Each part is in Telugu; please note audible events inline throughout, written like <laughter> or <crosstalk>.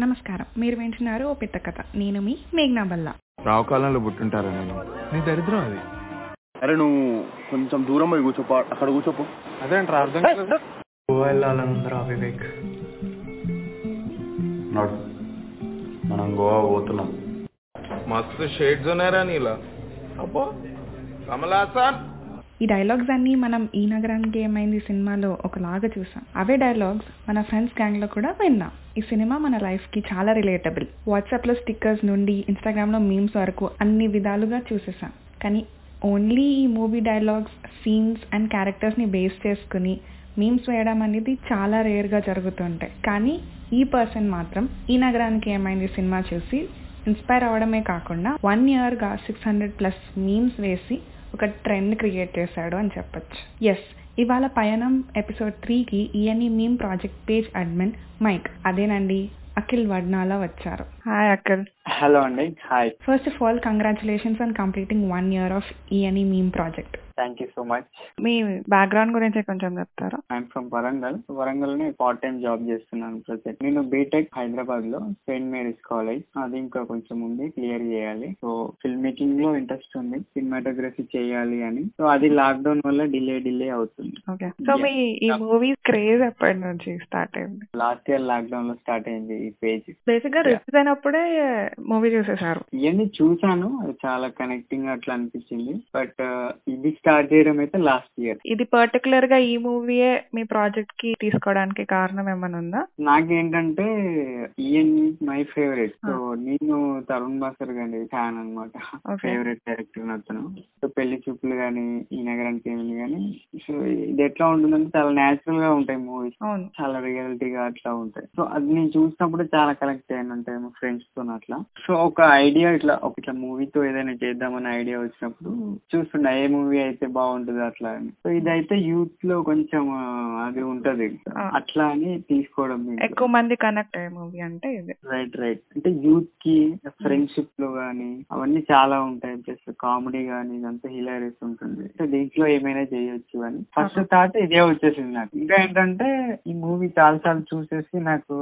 నమస్కారం. మీరు వింటున్నారు ఓ పెద్ద కథ. నేను మీ మేఘ్నా బల్లా. రావు కాలంలో పుట్టుంటారా నేను నీ దరిద్రం అది. అరే నువ్వు కొంచెం దూరం పోయి కూర్చోపో. అక్కడ కూర్చోపో. అదేంట్రా అర్థం కాలేదు. గోవా వెళ్ళాలని ఉందిరా వివేక్. నడు. మనం గోవా పోతున్నాం. మస్తు షేడ్స్ ఉన్నారా నీలా. అబ్బో. కమలాసన్ ఈ డైలాగ్స్ అన్ని మనం ఈ నగరానికి ఏమైంది సినిమాలో ఒకలాగా చూసాం. అవే డైలాగ్స్ మన ఫ్రెండ్స్ గ్యాంగ్లో కూడా విన్నాం. ఈ సినిమా మన లైఫ్కి చాలా రిలేటబుల్. వాట్సాప్లో స్టిక్కర్స్ నుండి ఇన్స్టాగ్రామ్లో మీమ్స్ వరకు అన్ని విధాలుగా చూసేసాం. కానీ ఓన్లీ ఈ మూవీ డైలాగ్స్ సీన్స్ అండ్ క్యారెక్టర్స్ని బేస్ చేసుకుని మీమ్స్ వేయడం అనేది చాలా రేర్గా జరుగుతుంటాయి. కానీ ఈ పర్సన్ మాత్రం ఈ నగరానికి ఏమైంది సినిమా చూసి ఇన్స్పైర్ అవడమే కాకుండా వన్ ఇయర్గా సిక్స్ హండ్రెడ్ ప్లస్ మీమ్స్ వేసి ఒక ట్రెండ్ క్రియేట్ చేశాడు అని చెప్పొచ్చు. ఎస్ ఇవాళ పయనం ఎపిసోడ్ త్రీకి ENE meme project page admin mic అదేనండి. అఖిల్ వడ్నాలా వచ్చారు. హాయ్ అఖిల్ హలో అండి hi first of all congratulations on completing one year of ENE meme project thank you so much me background గురించి కొంచెం చెప్తారా? ఐఎమ్ ఫ్రమ్ వరంగల్ వరంగల్ని పార్ట్ టైం జాబ్ చేస్తున్నాను ప్రజెంట్ నేను బీటెక్ హైదరాబాద్లో సెయింట్ మేరీస్ కాలేజ్ అది ఇంకా కొంచెం ఉంది క్లియర్ చేయాలి. సో ఫిల్మ్ మేకింగ్లో ఇంట్రెస్ట్ ఉంది సినిమాటోగ్రఫీ చేయాలి అని. సో అది లాక్డౌన్ వల్ల డిలే డిలే అవుతుంది. ఓకే సో మీ ఈ మూవీస్ క్రేజ్ ఎప్పటి నుంచి స్టార్ట్ అయింది? లాస్ట్ ఇయర్ లాక్డౌన్లో స్టార్ట్ అయింది ఈ పేజ్ బేసిక్గా రిలీజ్ అయినప్పుడే మూవీ చూసేసారు ఇవన్నీ చూసాను అది చాలా కనెక్టింగ్ అట్లా అనిపించింది. బట్ ఇది స్టార్ట్ చేయడం అయితే లాస్ట్ ఇయర్ ఇది పర్టికులర్గా ఈ మూవీయే మీ ప్రాజెక్ట్కి తీసుకోవడానికి కారణం ఏమైనా ఉందా? నాకేంటంటే ఈఎన్ మై ఫేవరెట్ సో నేను తరుణ్ బాసర్ గారి ఫ్యాన్ అనమాట. ఫేవరెట్ డైరెక్టర్ అతను. సో పెళ్ళి చూపులు గానీ ఈ నగరానికి ఏమి గానీ సో ఇది ఎట్లా ఉంటుందంటే చాలా నేచురల్గా ఉంటాయి మూవీస్. చాలా రియాలిటీగా అట్లా ఉంటాయి. సో అది నేను చూసినప్పుడు చాలా కనెక్ట్ అయ్యాను. అంటే ఫ్రెండ్స్తో అట్లా. సో ఒక ఐడియా ఇట్లా ఒక ఇట్లా మూవీతో ఏదైనా చేద్దామని ఐడియా వచ్చినప్పుడు చూస్తున్నా ఏ మూవీ అయితే బాగుంటుంది అట్లా అని. సో ఇదైతే యూత్లో కొంచెం అది ఉంటది. అట్లా అని తీసుకోవడం ఎక్కువ మంది కనెక్ట్ అయ్యే మూవీ అంటే ఇది. రైట్ రైట్ అంటే యూత్కి ఫ్రెండ్షిప్లో గానీ అవన్నీ చాలా ఉంటాయి. ప్లస్ కామెడీ గానీ ఇదంతా హిలారియస్ ఉంటుంది. సో దీంట్లో ఏమైనా చేయొచ్చు అని. ఫస్ట్ థాట్ ఇదే వచ్చేసింది నాకు. ఇంకా ఏంటంటే ఈ మూవీ చాలా సార్లు చూసేసి నాకు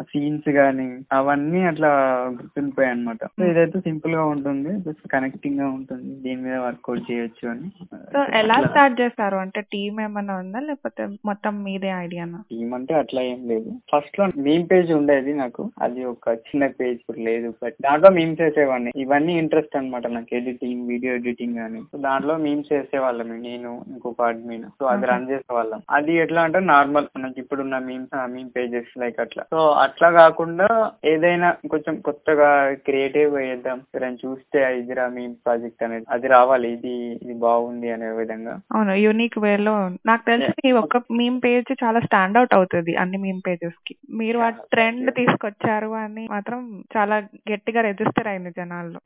సీన్స్ గానీ అవన్నీ అట్లా గుర్తుండిపోయాయి అనమాట సో ఇదైతే సింపుల్గా ఉంటుంది. జస్ట్ కనెక్టింగ్గా ఉంటుంది. దీని మీద వర్కౌట్ చేయొచ్చు అని. సో ఎలా స్టార్ట్ చేస్తారు? అంటే టీమ్ ఏమైనా ఉందా? లేకపోతే మొత్తం మీదే ఐడియానా? టీమ్ అంటే అట్లా ఏం లేదు. ఫస్ట్లో మీమ్ పేజ్ ఉండేది నాకు. అది ఒక చిన్న పేజ్ ఇప్పుడు లేదు. బట్ దాంట్లో మీమ్స్ వేసేవాడిని ఇవన్నీ ఇంట్రెస్ట్ అన్నమాట నాకు. ఎడిటింగ్ వీడియో ఎడిటింగ్ అని. సో దాంట్లో మీమ్స్ వేసేవాళ్ళం నేను ఇంకొక అడ్మిన్. సో అది రన్ చేసేవాళ్ళం. అది ఎట్లా అంటే నార్మల్. మనకి ఇప్పుడున్న మీమ్స్ మీమ్ పేజెస్ లైక్ అట్లా. సో అట్లా కాకుండా ఏదైనా కొంచెం కొత్తగా క్రియేటివ్ వేద్దాం ఎవరైనా చూస్తే ఇదిరా మీమ్ ప్రాజెక్ట్ అనేది అది రావాలి ఇది ఇది బాగుంది అనే విధంగా. అవును యూనిక్ వేలో నాకు తెలిసి మీ ఒక్క మీమ్ పేజ్ చాలా స్టాండ్ అవుట్ అవుతుంది అన్ని మీమ్ పేజెస్కి. మీరు ఆ ట్రెండ్. తీసుకొచ్చారు అని మాత్రం చాలా గట్టిగా రిజిస్టర్ అయింది జనాల్లో.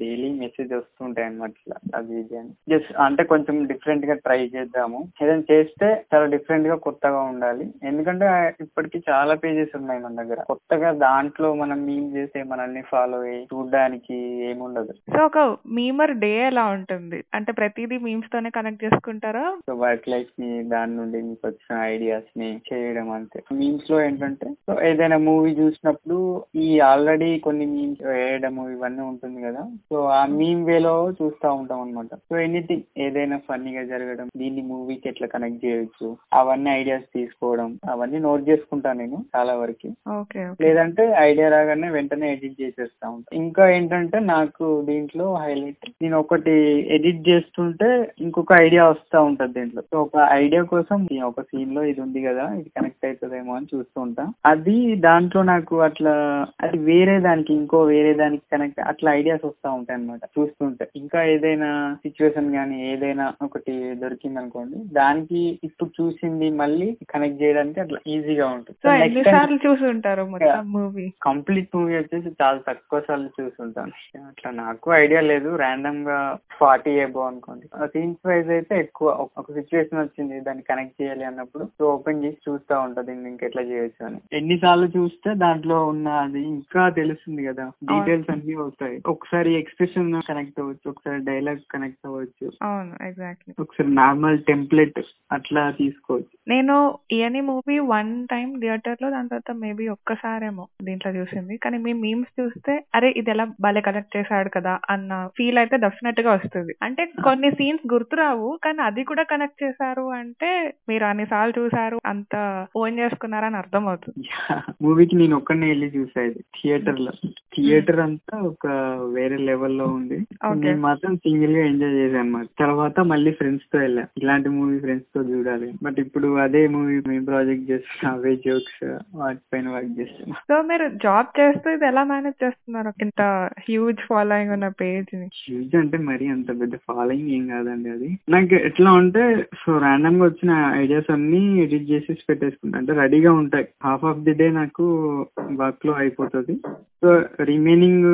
డైలీ మెసేజ్ వస్తుంటాయి అన్నమాట ఇట్లా అది ఇది అని జస్ట్ అంటే కొంచెం డిఫరెంట్గా ట్రై చేద్దాము. ఏదైనా చేస్తే చాలా డిఫరెంట్గా కొత్తగా ఉండాలి. ఎందుకంటే ఇప్పటికి చాలా పేజెస్ ఉన్నాయి మన దగ్గర. కొత్తగా దాంట్లో మనం మీమ్ చేసే మనల్ని ఫాలో అయ్యి చూడడానికి ఏముండదు. సో ఒక మీమర్ డే ఎలా ఉంటుంది? అంటే ప్రతిదీ మీమ్స్ తోనే కనెక్ట్ చేసుకుంటారా? సో వర్క్ లైఫ్ని దాని నుండి మీకు వచ్చిన ఐడియాస్ని చేయడం అంతే. మీమ్స్లో ఏంటంటే సో ఏదైనా మూవీ చూసినప్పుడు ఈ ఆల్రెడీ కొన్ని మీమ్స్ వేయడము ఇవన్నీ ఉంటుంది కదా. సో ఆ మీమ్ వేలో చూస్తూ ఉంటాం అనమాట సో ఎనీథింగ్ ఏదైనా ఫన్నీగా జరగడం దీన్ని మూవీకి ఎట్లా కనెక్ట్ చేయొచ్చు అవన్నీ ఐడియాస్ తీసుకోవడం అవన్నీ నోట్ చేసుకుంటాను నేను చాలా వరకు. లేదంటే ఐడియా రాగానే వెంటనే ఎడిట్ చేసేస్తా ఉంటాను ఇంకా ఏంటంటే నాకు దీంట్లో హైలైట్ నేను ఒకటి ఎడిట్ చేస్తుంటే ఇంకొక ఐడియా వస్తా ఉంటది దీంట్లో. సో ఒక ఐడియా కోసం ఒక సీన్లో ఇది ఉంది కదా ఇది కనెక్ట్ అవుతుందేమో అని చూస్తూ ఉంటా. అది దాంట్లో నాకు అట్లా అది వేరే దానికి ఇంకో వేరే దానికి కనెక్ట్ అట్లా ఐడియాస్ వస్తా ఉంటాయి అనమాట చూస్తుంటే. ఇంకా ఏదైనా సిచ్యువేషన్ గానీ ఏదైనా ఒకటి దొరికింది అనుకోండి దానికి ఇప్పుడు చూసింది మళ్ళీ కనెక్ట్ చేయడానికి అట్లా ఈజీగా ఉంటుంది. సో ఎన్నిసార్లు చూసి ఉంటారు మొత్తం మూవీ కంప్లీట్ మూవీ వచ్చేసి చాలా తక్కువ సార్లు చూసుంటాను అట్లా నాకు ఐడియా లేదు. ర్యాండమ్గా ఫార్టీ ఏబో అనుకోండి. సీన్స్ వైజ్ అయితే ఎక్కువ ఒక- సిచ్యువేషన్ వచ్చింది. దాన్ని కనెక్ట్ చేయాలి అన్నప్పుడు సో ఓపెన్ చేసి చూస్తా ఉంటా దీన్ని ఇంకెట్లా చేయొచ్చు అని. ఎన్నిసార్లు చూస్తే దాంట్లో ఉన్న అది ఇంకా తెలుస్తుంది కదా. డీటెయిల్స్ అన్ని వస్తాయి ఒకసారి ఎక్స్ప్రెషన్ కనెక్ట్ అవ్వచ్చు. ఒకసారి డైలాగ్ కనెక్ట్ అవ్వచ్చు. అవును. ఎగ్జాక్ట్లీ. ఒకసారి నార్మల్ టెంప్లెట్ అట్లా తీసుకోవచ్చు. నేను ఇయని మూవీ వన్ టైం థియేటర్లో దాని తర్వాత మేబీ ఒక్కసారేమో దీంట్లో చూసింది. కానీ మీ మీమ్స్ చూస్తే అరే ఇది ఎలా భలే కనెక్ట్ చేశాడు కదా అన్న ఫీల్ అయితే డెఫినెట్గా వస్తుంది. అంటే కొన్ని సీన్స్ గుర్తురావు కానీ అది కూడా కనెక్ట్ చేశారు అంటే మీరు అన్ని సార్లు చూసారు అంత ఓన్ చేసుకున్నారని అర్థం అవుతుంది. మూవీకి నేను ఒక్కనే వెళ్ళి చూసా ఇది థియేటర్లో. థియేటర్ అంతా ఒక వేరే లెవెల్లో ఉంది. Okay. నేను మాత్రం సింగిల్గా ఎంజాయ్ చేశాను అన్నమాట. తర్వాత మళ్ళీ ఫ్రెండ్స్తో వెళ్ళా. ఇలాంటి మూవీ ఫ్రెండ్స్తో చూడాలి. బట్ ఇప్పుడు అదే మూవీ మేము ప్రాజెక్ట్ చేస్తున్నా. అవే జోక్స్ వాటిపైన వర్క్ చేస్తున్నా. సో మీరు జాబ్ చేస్తూ ఇది ఎలా మేనేజ్ చేస్తున్నారు? ఇంత హ్యూజ్ ఫాలోయింగ్ ఉన్న పేజ్ని హ్యూజ్ అంటే మరీ అంత పెద్ద ఫాలోయింగ్ ఏం కాదండి అది. నాకు ఎట్లా ఉంటే సో ర్యాండమ్గా వచ్చిన ఐడియాస్ అన్ని ఎడిట్ చేసేసి పెట్టేసుకుంటా. అంటే రెడీగా ఉంటాయి. హాఫ్ ఆఫ్ ది డే నాకు వర్క్లో అయిపోతుంది. సో రిమైనింగ్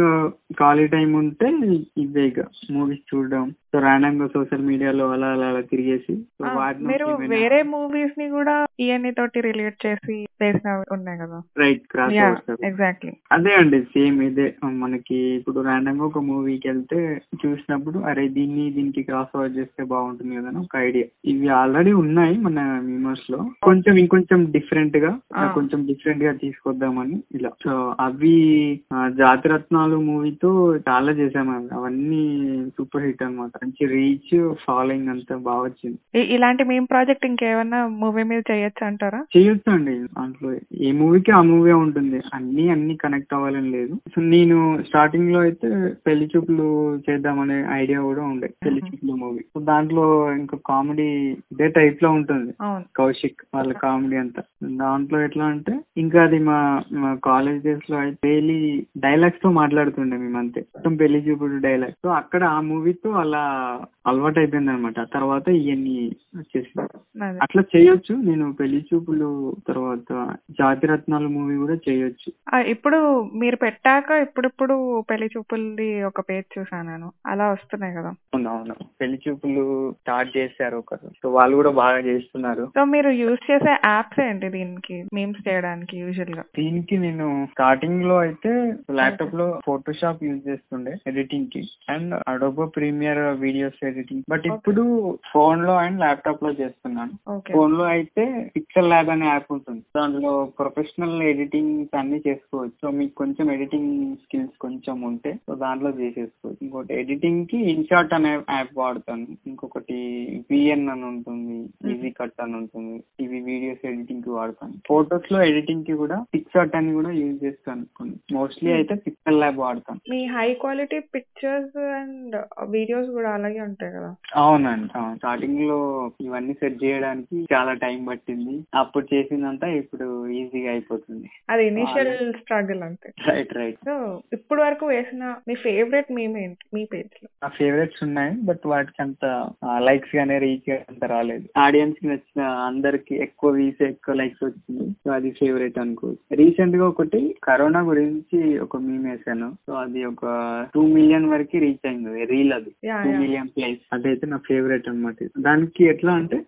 ఖాళీ టైం ఉంటే ఇవే ఇక మూవీస్ చూడడం. సో ర్యాండమ్గా సోషల్ మీడియాలో అలా అలా అలా తిరిగేసి సో మీరు వేరే మూవీస్ని కూడా ఈఎన్ఈ తోటి రిలేట్ చేసి చేసిన ఉన్నాయి కదా. రైట్ ఎగ్జాక్ట్లీ అదే అండి సేమ్ ఇదే. మనకి ఇప్పుడు ర్యాండమ్గా ఒక మూవీకి వెళ్తే చూసినప్పుడు అరే దీన్ని దీనికి క్రాస్ ఓవర్ చేస్తే బాగుంటుంది కదా ఒక ఐడియా ఇవి ఆల్రెడీ ఉన్నాయి మన మీమర్స్లో. కొంచెం ఇంకొంచెం డిఫరెంట్గా. కొంచెం డిఫరెంట్గా తీసుకొద్దామని ఇలా. సో అవి జాతిరత్నాలు మూవీతో చాలా చేసాము అవి. అవన్నీ సూపర్ హిట్ అన్నమాట. మంచి రీచ్ ఫాలోయింగ్ అంతా బాగా వచ్చింది. ఇలాంటి మేం ప్రాజెక్ట్ ఇంకేమన్నా మూవీ మీద చేయొచ్చు అంటారా? చేయొచ్చు అండి. దాంట్లో ఏ మూవీకి ఆ మూవీ ఉంటుంది. అన్ని అన్ని కనెక్ట్ అవ్వాలని లేదు. సో నేను స్టార్టింగ్లో అయితే పెళ్ళి చూపులు చేద్దామనే ఐడియా కూడా ఉండే. పెళ్ళి చూపులు మూవీ. సో దాంట్లో ఇంకా కామెడీ ఇదే టైప్లో ఉంటుంది. కౌశిక్ వాళ్ళ కామెడీ అంతా. దాంట్లో ఎట్లా అంటే ఇంకా అది మా మా కాలేజ్ డేస్లో అయితే డైలీ డైలాగ్స్తో మాట్లాడుతుండే మేమంతే మొత్తం పెళ్ళి చూపుడు డైలాగ్ సో అక్కడ ఆ మూవీతో అలా అలవాటు అయిపోయింది అనమాట తర్వాత ఇవన్నీ వచ్చేసి అట్లా చేయొచ్చు. నేను పెళ్ళి చూపులు తర్వాత జాతిరత్నాలు మూవీ కూడా చేయొచ్చు. ఆ, ఇప్పుడు మీరు పెట్టాక ఇప్పుడిప్పుడు పెళ్ళి చూపులది ఒక పేజ్ చూసాను నేను. అలా వస్తున్నాయి కదా. అవునవును పెళ్ళి చూపులు స్టార్ట్ చేశారు ఒకరు. సో వాళ్ళు కూడా బాగా చేస్తున్నారు. సో మీరు యూజ్ చేసే యాప్స్ ఏంటి దీనికి? మీమ్స్ చేయడానికి యూజువల్గా దీనికి నేను స్టార్టింగ్లో అయితే ల్యాప్టాప్లో ఫోటోషాప్ యూజ్ చేస్తుండే ఎడిటింగ్కి. And Adobe Premiere videos editing. But ఇప్పుడు ఫోన్లో అండ్ ల్యాప్టాప్లో చేస్తున్నాను ఫోన్లో అయితే పిక్సెల్ ల్యాబ్ అనే యాప్ ఉంటుంది. దాంట్లో ప్రొఫెషనల్ ఎడిటింగ్ అన్ని చేసుకోవచ్చు. సో మీకు కొంచెం ఎడిటింగ్ స్కిల్స్ కొంచెం ఉంటే సో దాంట్లో చేసేసుకోవచ్చు. ఇంకోటి ఎడిటింగ్కి ఇన్షాట్ అనే యాప్ వాడతాను. ఇంకొకటి విఎన్ అని ఉంటుంది ఈజీ కట్ అని ఉంటుంది. ఇవి వీడియోస్ ఎడిటింగ్కి వాడతాను. ఫొటోస్లో ఎడిటింగ్కి కూడా పిక్సార్ట్ అని కూడా యూజ్ చేస్తాను. మోస్ట్లీ అయితే పిక్సెల్ ల్యాబ్ వాడతాను. మీ high quality pictures and videos కూడా అలాగే ఉంటాయి కదా? అవునండి అవును. స్టార్టింగ్లో ఇవన్నీ సెట్ చేయడానికి చాలా టైం పట్టింది. అప్పుడు చేసిందంతా ఇప్పుడు ఈజీగా అయిపోతుంది. అది ఇనిషియల్ స్ట్రగుల్ అంతే. రైట్ రైట్ సో ఇప్పుడు వరకు వేసిన మీ ఫేవరెట్ మీమ్ ఏంటి? మీ పేజ్లో. నా ఫేవరెట్స్ ఉన్నాయి బట్ వాటికి అంత లైక్స్ గానే రీచ్ అంత రాలేదు. ఆడియన్స్కి నచ్చిన అందరికి ఎక్కువ వ్యూస్ ఎక్కువ లైక్స్ వచ్చింది. సో అది ఫేవరెట్ అనుకోవచ్చు. రీసెంట్గా ఒకటి కరోనా గురించి ఒక మీమ్ వేసాను సో అది ఒక టూ మిలియన్ వరకు రీచ్ అయింది. రీల్ అది. టూ మిలియన్ ప్లేస్ అదైతే నా ఫేవరెట్ అన్నమాట దానికి ఎట్లా అంటే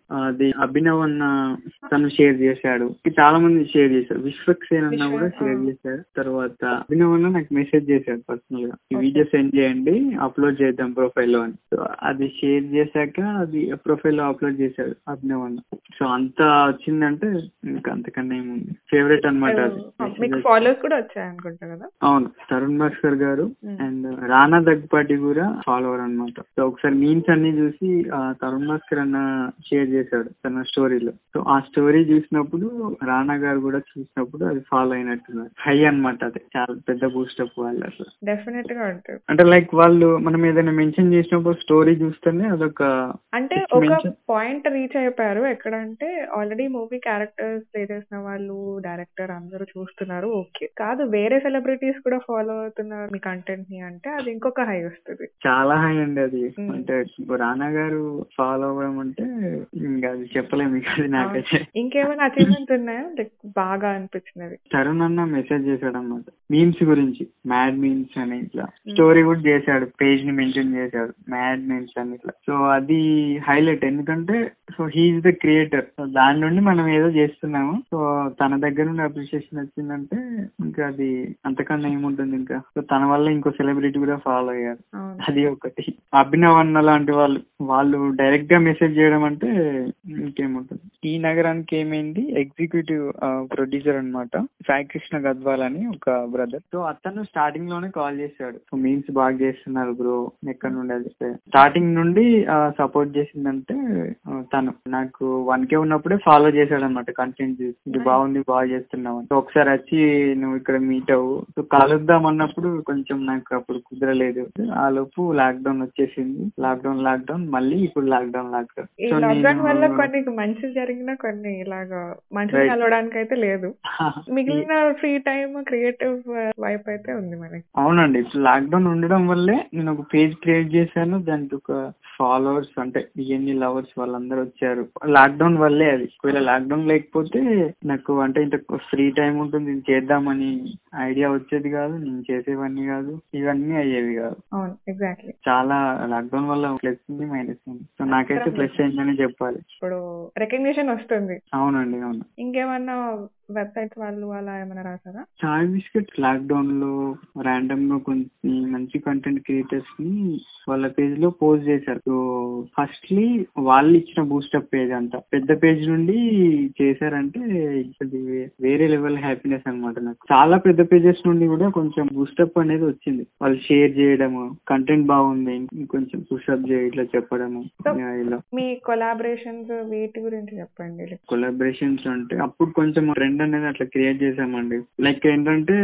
అది అభినవ్ అన్న తను షేర్ చేశాడు. చాలా మంది షేర్ చేశారు. విశ్వక్సేన్ అన్న కూడా షేర్. చేశాడు తర్వాత అభినవ్ అన్న నాకు మెసేజ్ చేశాడు పర్సనల్గా. ఈ. వీడియో సెండ్ చేయండి అప్లోడ్ చేద్దాం ప్రొఫైల్లో అని. సో అది షేర్ చేశాక అది ప్రొఫైల్లో అప్లోడ్ చేశాడు అభినవ్ అన్న సో అంత వచ్చిందంటే ఇంకా అంతకన్నా ఏముంది. ఫేవరెట్ అన్నమాట అది. మీకు ఫాలోవర్స్ కూడా వచ్చాయి అనుకుంటా కదా? అవును. తరుణ్ భాస్కర్ గారు. అండ్ రానా దగ్గపాటి కూడా ఫాలోవర్ అన్నమాట. సో ఒకసారి మీన్స్ అన్ని చూసి తరుణ్ భాస్కర్ అన్న షేర్ చేశాడు. తన స్టోరీలో. సో ఆ స్టోరీ చూసినప్పుడు రానా గారు కూడా చూసినప్పుడు అది ఫాలో అయినట్టున్నారు. హై అన్నమాట అది. చాలా పెద్ద బూస్టప్ వాళ్ళు అసలు. డెఫినెట్గా ఉంటుంది. అంటే లైక్ వాళ్ళు మనం ఏదైనా మెన్షన్ చేసినప్పుడు స్టోరీ చూస్తేనే అదొక అంటే ఒక పాయింట్ రీచ్ అయిపోయారు. ఎక్కడ అంటే ఆల్రెడీ మూవీ క్యారెక్టర్స్ ప్లే చేసిన వాళ్ళు డైరెక్టర్ అందరూ చూస్తున్నారు. ఓకే కాదు వేరే సెలబ్రిటీస్ కూడా ఫాలో అవుతున్నారు మీ కంటెంట్ని అంటే అది ఇంకొక హై వస్తుంది. చాలా హై అండి అది. Hmm. అంటే రానా గారు ఫాలో అవ్వడం అంటే ఇంకా అది చెప్పలేము అది నాకైతే. ఇంకేమైనా అచీవ్మెంట్స్ ఉన్నాయా? లైక్ బాగా అనిపించినవి. తరుణ్ అన్న మెసేజ్ చేశాడు అనమాట మీమ్స్ గురించి. మ్యాడ్ మీమ్స్ అని ఇట్లా. స్టోరీ కూడా చేశాడు. పేజ్ని మెన్షన్ చేశాడు. మ్యాడ్ మీమ్స్ అని ఇట్లా. సో అది హైలైట్ ఎందుకంటే so he's the creator so దాని నుండి మనం ఏదో చేస్తున్నాము. సో తన దగ్గర నుండి అప్రిషియేషన్ వచ్చిందంటే ఇంకా అది అంతకన్నా ఏముంటుంది ఇంకా? సో తన వల్ల ఇంకో సెలబ్రిటీ కూడా ఫాలో అయ్యారు. అది ఒకటి. అభినవ్ అన్న లాంటి వాళ్ళు వాళ్ళు డైరెక్ట్గా మెసేజ్ చేయడం అంటే ఇంకేముంటుంది? ఈ నగరానికి ఏమైంది? ఎగ్జిక్యూటివ్ ప్రొడ్యూసర్ అనమాట సాయి కృష్ణ గద్వాల్ అని ఒక బ్రదర్ సో అతను స్టార్టింగ్లోనే కాల్ చేశాడు. సో మీన్స్ బాగా చేస్తున్నారు బ్రో ఎక్కడ నుండి అది స్టార్టింగ్ నుండి సపోర్ట్ చేసిందంటే తను. నాకు వన్ కే ఉన్నప్పుడే ఫాలో చేశాడు అనమాట కంటెంట్ చూసి. ఇది బాగుంది బాగా చేస్తున్నావు. సో ఒకసారి వచ్చి నువ్వు ఇక్కడ మీట్ అవ్వు. సో కలుద్దాం అన్నప్పుడు కొంచెం నాకు అప్పుడు కుదరలేదు. ఆ లోపు లాక్డౌన్ వచ్చేసింది. లాక్డౌన్ లాక్డౌన్ మళ్ళీ ఇప్పుడు లాక్డౌన్ లాక్డౌన్ సో నేను కొన్ని మంచి జరిగినా కొన్ని ఇలాగా Right. కలవడానికి అయితే లేదు <laughs> మిగిలిన ఫ్రీ టైం క్రియేటివ్ వైప్ అయితే ఉంది మనకి అవునండి. ఇప్పుడు లాక్డౌన్ ఉండడం వల్లే నేను ఒక పేజ్ క్రియేట్ చేశాను. దానికి ఒక ఫాలోవర్స్ అంటే ఇవన్నీ లవర్స్ వాళ్ళందరూ వచ్చారు. లాక్డౌన్ వల్లే అది. ఒకవేళ లాక్డౌన్ లేకపోతే నాకు అంటే ఇంత ఫ్రీ టైం ఉంటుంది. ఇది చేద్దామని ఐడియా వచ్చేది కాదు. నేను చేసేవన్నీ కాదు. ఇవన్నీ అయ్యేవి కాదు. చాలా లాక్డౌన్ వల్ల ప్లస్ ఉంది మైనస్ ఉంది. సో నాకైతే ప్లస్ అయిందని చెప్పాలి. ఇప్పుడు రికగ్నిషన్ వస్తుంది. అవునండి అవును. ఇంకేమన్నా వెబ్సైట్స్ వాళ్ళు అలా ఏమైనా రాసారా చాయ్ బిస్కెట్ లాక్డౌన్లో ర్యాండమ్గా కొన్ని మంచి కంటెంట్ క్రియేటర్స్ని వాళ్ళ పేజ్లో పోస్ట్ చేశారు. ఫస్ట్లీ వాళ్ళు ఇచ్చిన బూస్టప్ పేజ్ అంట పెద్ద పేజ్ నుండి చేశారంటే ఇది వేరే లెవెల్ హ్యాపీనెస్ అన్నమాట నాకు. చాలా పెద్ద పేజెస్ నుండి కూడా కొంచెం బూస్టప్ అనేది వచ్చింది. వాళ్ళు షేర్ చేయడము కంటెంట్ బాగుంది ఇంకొంచెం పుషప్ చేయ ఇట్లా చెప్పడము ఇలా. మీ కొలాబరేషన్స్ వీటి గురించి చెప్పండి. కొలాబరేషన్స్ అంటే అప్పుడు కొంచెం ట్రెండ్ అనేది అట్లా క్రియేట్ చేసామండి లైక్ ఏంటంటే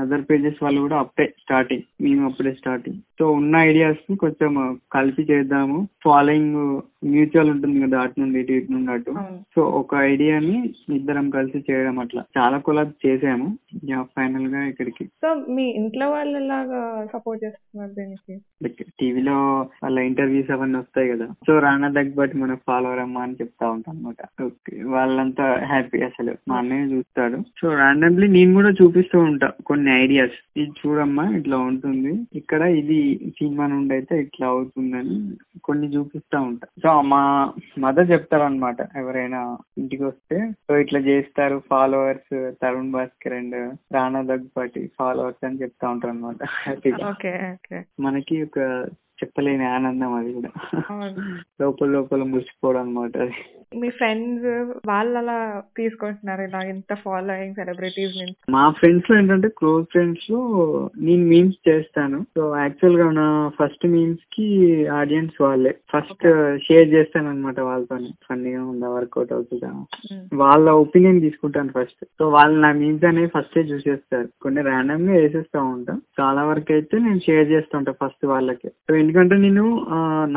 అదర్ పేజెస్ వాళ్ళు కూడా అప్పుడే స్టార్టింగ్ మేము అప్పుడే స్టార్టింగ్ సో ఉన్న ఐడియాస్ని కొంచెం కలిపి చేద్దాము. ఫాలోయింగ్ మ్యూచువల్ ఉంటుంది కదా అటు నుండి ఇటు ఇటు నుండి అటు. సో ఒక ఐడియాని ఇద్దరం కలిసి చేయడం అట్లా. చాలా కొలాబ్ చేసాము. ఫైనల్గా ఇక్కడికి. సో మీ ఇంట్లో వాళ్ళు లాగా సపోర్ట్ చేస్తున్నారు దీనికి? టీవీలో వాళ్ళ ఇంటర్వ్యూస్ అవన్నీ వస్తాయి కదా. సో రానా దగ్గబట్టి మన ఫాలోవర్ అమ్మా అని చెప్తా ఉంటాను అనమాట ఓకే వాళ్ళంతా హ్యాపీ అసలు. మా అన్నయ్య చూస్తాడు సో రాండమ్లీ నేను కూడా చూపిస్తూ ఉంటా కొన్ని ఐడియాస్ ఇది చూడమ్మా ఇట్లా ఉంటుంది. ఇక్కడ ఇది సినిమా నుండి అయితే ఇట్లా అవుతుందని కొన్ని చూపిస్తా ఉంటా. సో మా మదర్ చెప్తారనమాట ఎవరైనా ఇంటికి వస్తే సో ఇట్లా చేస్తారు followers Tarun Bhaskar and Rana Daggubati followers అని చెప్తా ఉంటారు అనమాట మనకి ఒక చెప్పలేని ఆనందం అది కూడా. లోపల లోపల మురిసిపోవడం అనమాట అది. మీ ఫ్రెండ్స్ వాళ్ళు అలా తీసుకుంటున్నారు ఇలా ఇంత ఫాలోయింగ్ సెలబ్రిటీస్ నుంచి? మా ఫ్రెండ్స్లో ఏంటంటే క్లోజ్ ఫ్రెండ్స్లో నేను మీమ్స్ చేస్తాను. సో యాక్చువల్గా నా ఫస్ట్ మీమ్స్కి ఆడియన్స్ వాళ్ళే. ఫస్ట్ షేర్ చేస్తాను అనమాట వాళ్ళతో ఫన్నీగా ఉందా వర్కౌట్ అవుతుందా. వాళ్ళ ఒపీనియన్ తీసుకుంటాను ఫస్ట్. సో వాళ్ళు నా మీమ్స్ అనేవి ఫస్టే చూసేస్తారు. కొన్ని ర్యాండమ్గా వేసేస్తా ఉంటా. చాలా వరకు అయితే నేను షేర్ చేస్తుంటా ఫస్ట్ వాళ్ళకి. సో ఎందుకంటే నేను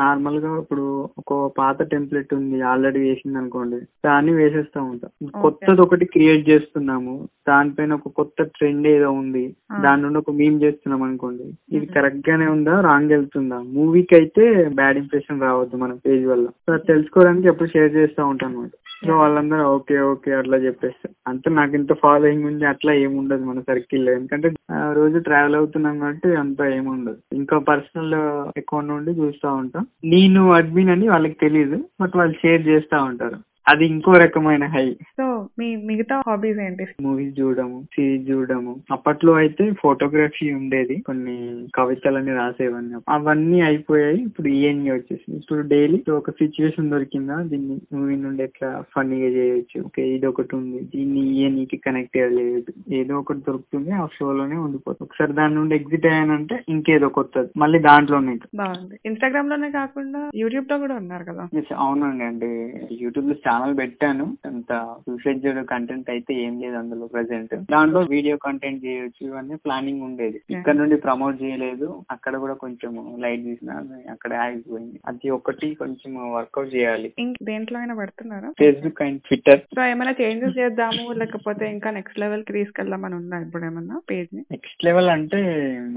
నార్మల్గా ఇప్పుడు ఒక పాత టెంప్లెట్ ఉంది ఆల్రెడీ వేసింది అనుకోండి దాన్ని వేసేస్తా ఉంటా. కొత్తది ఒకటి క్రియేట్ చేస్తున్నాము దానిపైన ఒక కొత్త ట్రెండ్ ఏదో ఉంది. దాని నుండి ఒక మీమ్ చేస్తున్నాం అనుకోండి ఇది కరెక్ట్ గానే ఉందా రాంగ్ వెళ్తుందా? మూవీకి అయితే బ్యాడ్ ఇంప్రెషన్ రావద్దు మన పేజ్ వల్ల. సో అది తెలుసుకోవడానికి ఎప్పుడు షేర్ చేస్తూ ఉంటాను అనమాట సో వాళ్ళందరూ ఓకే ఓకే అట్లా చెప్పేస్తారు అంటే నాకు ఇంత ఫాలోయింగ్ ఉంది అట్లా ఏముండదు మన సర్కిల్లో. ఎందుకంటే ఆ, రోజు ట్రావెల్ అవుతున్నాం కాబట్టి అంత ఏముండదు ఇంకా పర్సనల్ అకౌంట్ నుండి చూస్తూ ఉంటాం. నేను అడ్మిన్ అని వాళ్ళకి తెలియదు బట్ వాళ్ళు షేర్ చేస్తూ ఉంటారు. అది ఇంకో రకమైన హై. సో మీ మిగతా హాబీస్ ఏంటి? మూవీస్ చూడడము సిరీస్ చూడడము. అప్పట్లో అయితే ఫోటోగ్రఫీ ఉండేది. కొన్ని కవితలని రాసేవన్నీ. అవన్నీ అయిపోయాయి. ఇప్పుడు ఈఎన్ఈ వచ్చేసింది. ఇప్పుడు డైలీ ఒక సిచ్యువేషన్ దొరికిందా? దీన్ని మూవీ నుండి ఎట్లా ఫన్నీగా చేయొచ్చు? ఓకే ఇది ఒకటి ఉంది. దీన్ని ఈఎన్ఈకి కనెక్ట్ చేయలేదు ఏదో ఒకటి దొరుకుతుంది. ఆ షోలోనే ఉండిపోతుంది. ఒకసారి దాని నుండి ఎగ్జిట్ అయ్యానంటే ఇంకేదో కొత్తది. మళ్ళీ దాంట్లోనే. బాగుంది. ఇన్స్టాగ్రామ్లోనే కాకుండా యూట్యూబ్లో కూడా ఉన్నారు కదా? అవునండి. అంటే యూట్యూబ్లో ఛానల్ పెట్టాను. అంత ఫ్యూచర్ కంటెంట్ అయితే ఏం లేదు అందులో ప్రెసెంట్ దాంట్లో వీడియో కంటెంట్ చేయొచ్చు ఇవన్నీ ప్లానింగ్ ఉండేది. ఇక్కడ నుండి ప్రమోట్ చేయలేదు. అక్కడ కూడా కొంచెం లైట్ తీసిన అక్కడ ఆగిపోయింది. అది ఒకటి కొంచెం వర్కౌట్ చేయాలి. ఇంక దేంట్లో అయినా పెడుతున్నారా? ఫేస్బుక్ అండ్ ట్విట్టర్ సో ఏమైనా చేంజెస్ చేద్దాము లేకపోతే ఇంకా నెక్స్ట్ లెవెల్కి తీసుకెళ్దామని ఉందా ఇప్పుడు ఏమన్నా పేజ్ని? నెక్స్ట్ లెవెల్ అంటే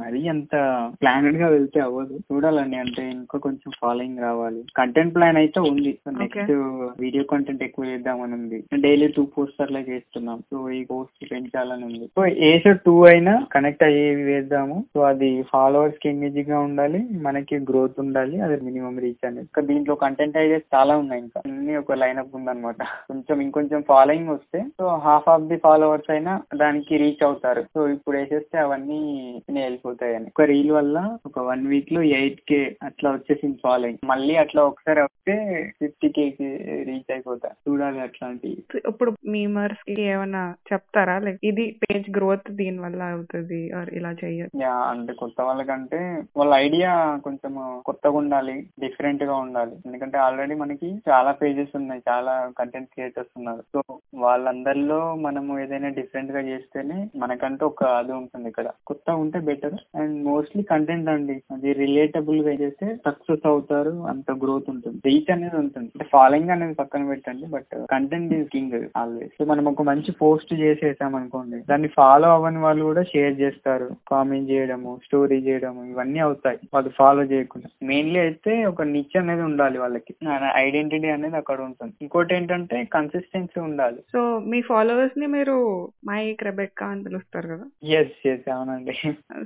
మరీ అంత ప్లానెడ్గా వెళ్తే అవ్వదు. చూడాలండి అంటే ఇంకా కొంచెం ఫాలోయింగ్ రావాలి. కంటెంట్ ప్లాన్ అయితే ఉంది. నెక్స్ట్ వీడియో కంటెంట్ కంటెంట్ ఎక్కువ చేద్దామని ఉంది డైలీ టూ పోస్ట్ చేస్తున్నాం. సో ఈ పోస్ట్ పెంచాలని ఉంది సో ఏసో టూ అయినా కనెక్ట్ అయ్యేవి వేద్దాము. సో అది ఫాలోవర్స్కి ఎంగేజింగ్గా ఉండాలి మనకి గ్రోత్ ఉండాలి అది మినిమం రీచ్ అనేది. ఇంకా దీంట్లో కంటెంట్ ఐడియాస్ చాలా ఉన్నాయి ఇంకా. అన్ని ఒక లైనప్ ఉందన్నమాట. కొంచెం ఇంకొంచెం ఫాలోయింగ్ వస్తే so half of the followers అయినా దానికి రీచ్ అవుతారు. సో ఇప్పుడు వేసేస్తే అవన్నీ వెళ్ళిపోతాయని. ఒక రీల్ వల్ల ఒక వన్ వీక్లో ఎయిట్ కే అట్లా వచ్చేసింది ఫాలోయింగ్. మళ్ళీ అట్లా ఒకసారి వస్తే ఫిఫ్టీ కే రీచ్ అయిపోతుంది అయిపోతా చూడాలి అట్లాంటివి ఇప్పుడు మీమర్స్కి ఏమైనా చెప్తారా? లైక్ ఇది పేజ్ గ్రోత్ దీని వల్ల అవుతుంది ఇలా చెయ్యొచ్చు? యా అంటే కొత్త వాళ్ళకంటే వాళ్ళ ఐడియా కొంచెం కొత్తగా ఉండాలి డిఫరెంట్గా ఉండాలి. ఎందుకంటే ఆల్రెడీ మనకి చాలా పేజెస్ ఉన్నాయి చాలా కంటెంట్ క్రియేటర్స్ ఉన్నారు. సో వాళ్ళందరిలో మనము ఏదైనా డిఫరెంట్గా చేస్తేనే మనకంటూ ఒక అది ఉంటుంది ఇక్కడ కొత్తగా ఉంటే బెటర్ అండ్ మోస్ట్లీ కంటెంట్ అండి. అది రిలేటబుల్గా చేస్తే సక్సెస్ అవుతారు అంత గ్రోత్ ఉంటుంది. రీచ్ అనేది ఉంటుంది. అంటే ఫాలోయింగ్ అనేది పక్కన పెట్టండి but content is king always so మనం ఒక మంచి పోస్ట్ చేసేసాం అనుకోండి దాన్ని ఫాలో అవ్వని వాళ్ళు కూడా షేర్ చేస్తారు. కామెంట్ చేయడము స్టోరీ చేయడము ఇవన్నీ అవుతాయి. వాళ్ళు ఫాలో చేయకుండా. మెయిన్లీ అయితే ఒక నిచ్ అనేది ఉండాలి వాళ్ళకి. ఐడెంటిటీ అనేది అక్కడ ఉంటుంది. ఇంకోటి ఏంటంటే కన్సిస్టెన్సీ ఉండాలి. సో మీ ఫాలోవర్స్ని మీరు మైక్ రెబెక్కా అని పిలుస్తారు కదా? ఎస్ ఎస్ అవునండి.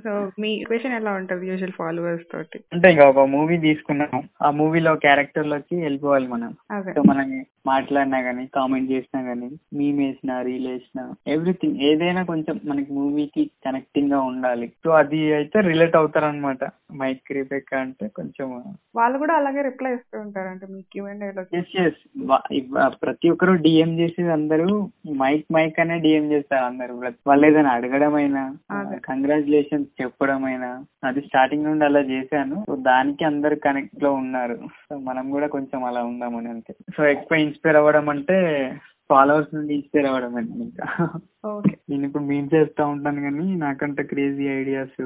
సో మీ ఈక్వేషన్ ఎలా ఉంటుంది యూజువల్ ఫాలోవర్స్ తోటి? అంటే ఇక ఒక మూవీ తీసుకున్నాం ఆ మూవీలో క్యారెక్టర్లోకి వెళ్ళిపోవాలి మనం. సో మనం మాట్లాడినా గానీ కామెంట్ చేసినా గానీ మీమ్ వేసినా రీల్ వేసినా ఎవ్రీథింగ్ ఏదైనా కొంచెం మనకి మూవీకి కనెక్టింగ్గా ఉండాలి. సో అది అయితే రిలేట్ అవుతారు అనమాట మైక్ రిబెక్ అంటే కొంచెం వాళ్ళు కూడా అలాగే రిప్లై ఇస్తూ ఉంటారు అంటే మీ క్యూఎండ్లో. ఎస్ ఎస్ ప్రతి ఒక్కరు డిఎం చేసేది అందరూ మైక్ మైక్ అనే డిఎం చేస్తారు అందరూ. వాళ్ళు ఏదైనా అడగడమైనా అదే. కంగ్రాచులేషన్స్ చెప్పడమైనా అది స్టార్టింగ్ నుండి అలా చేశాను. సో దానికి అందరు కనెక్ట్లో ఉన్నారు. సో మనం కూడా కొంచెం అలా ఉందామని అంతే. సో ఎక్కువ ఇన్స్పైర్ అవ్వడం అంటే ఫాలోవర్స్ నుండి ఇన్స్పైర్ అవ్వడం అండి ఇంకా. నేను ఇప్పుడు మీన్ చేస్తూ ఉంటాను కానీ నాకంటే క్రేజీ ఐడియాస్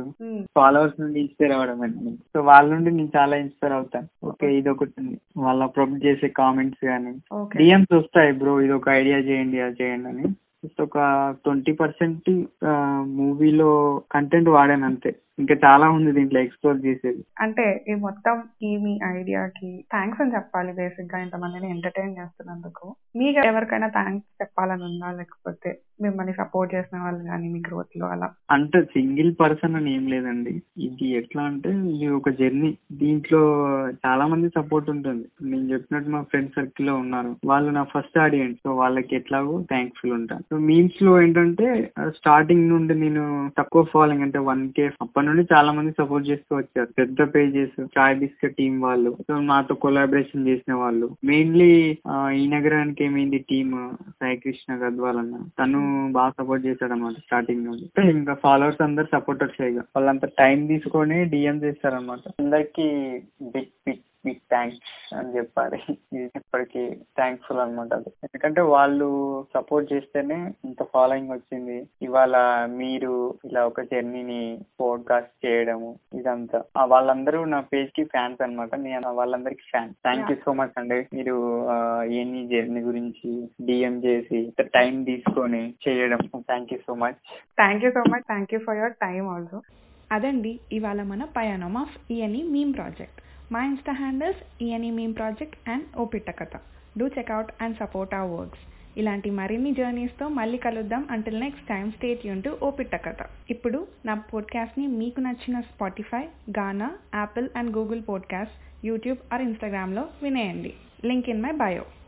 ఫాలోవర్స్ నుండి ఇన్స్పైర్ అవ్వడం అండి సో వాళ్ళ నుండి నేను చాలా ఇన్స్పైర్ అవుతాను. ఓకే ఇది ఒకటి ఉంది వాళ్ళ ప్రొవైడ్ చేసే కామెంట్స్ కానీ. ఓకే డిఎమ్స్ వస్తాయి బ్రో ఇది ఒక ఐడియా చేయండి అది చేయండి అని. జస్ట్ ఒక ట్వంటీ పర్సెంట్ మూవీలో కంటెంట్ వాడాను అంతే. ఇంకా చాలా ఉంది దీంట్లో ఎక్స్ప్లోర్ చేసేది. అంటే ఈ మొత్తం ఈ మీ ఐడియాకి థ్యాంక్స్ అని చెప్పాలి బేసిక్గా ఇంతమందిని ఎంటర్టైన్ చేస్తున్నందుకు. మీకు ఎవరికైనా థ్యాంక్స్ చెప్పాలని ఉందా? లేకపోతే మిమ్మల్ని సపోర్ట్ చేసిన వాళ్ళు కానీ మీ గ్రోత్లో అలా? అంటే సింగిల్ పర్సన్ అని ఏం లేదండి. ఇది ఎట్లా అంటే ఇది ఒక జర్నీ దీంట్లో చాలా మంది సపోర్ట్ ఉంటుంది. నేను చెప్పినట్టు మా ఫ్రెండ్ సర్కిల్లో ఉన్నారు. వాళ్ళు నా ఫస్ట్ ఆడియన్స్ సో వాళ్ళకి ఎట్లాగో థ్యాంక్ఫుల్ ఉంటాను సో మీమ్స్లో ఏంటంటే స్టార్టింగ్ నుండి నేను తక్కువ ఫాలోయింగ్ అంటే వన్ కే అప్పటి నుండి చాలా మంది సపోర్ట్ చేస్తూ వచ్చారు. పెద్ద పేజెస్ చాయ్ బిస్కెట్ టీం వాళ్ళు సో నాతో కొలాబరేషన్ చేసిన వాళ్ళు. మెయిన్లీ ఈ నగరానికి ఏమైంది టీమ్ సాయి కృష్ణ గద్వాల్ అన్న. తను బాగా సపోర్ట్ చేశాడు అనమాట స్టార్టింగ్ నుండి ఇంకా ఫాలోవర్స్ అందరు సపోర్టర్స్ ఇక. వాళ్ళంతా టైం తీసుకొని డిఎం చేస్తారనమాట అందరికి బిగ్ బిగ్ బిగ్ థ్యాంక్స్ అని చెప్పాలి. ఇది ఇప్పటికి థ్యాంక్ఫుల్ అనమాట అది. ఎందుకంటే వాళ్ళు సపోర్ట్ చేస్తేనే ఇంత ఫాలోయింగ్ వచ్చింది. ఇవాళ మీరు ఇలా ఒక జర్నీని పోడ్కాస్ట్ చేయడము ఇదంతా. వాళ్ళందరూ నా పేజ్కి ఫ్యాన్స్ అనమాట నేను వాళ్ళందరికి fan thank you so much అండి. మీరు ఎన్ని జర్నీ గురించి డిఎం చేసి టైం తీసుకొని చేయడం. Thank you so much thank you so much thank you for your time also అదండి ఇవాళ మన పయానం ఆఫ్ ఈఎన్ఈ మీమ్ ప్రాజెక్ట్ మా insta handles ENE meme project and Opitta Katha. Do check out and support our works ఇలాంటి మరిన్ని జర్నీస్తో మళ్ళీ కలుద్దాం. అంటిల్ నెక్స్ట్ టైం స్టేట్ యూన్ టు ఓపిట్ట కథ. ఇప్పుడు నా పోడ్కాస్ట్ని మీకు నచ్చిన Spotify Gaana Apple and Google podcast YouTube or ఇన్స్టాగ్రామ్లో వినేయండి. Link in my bio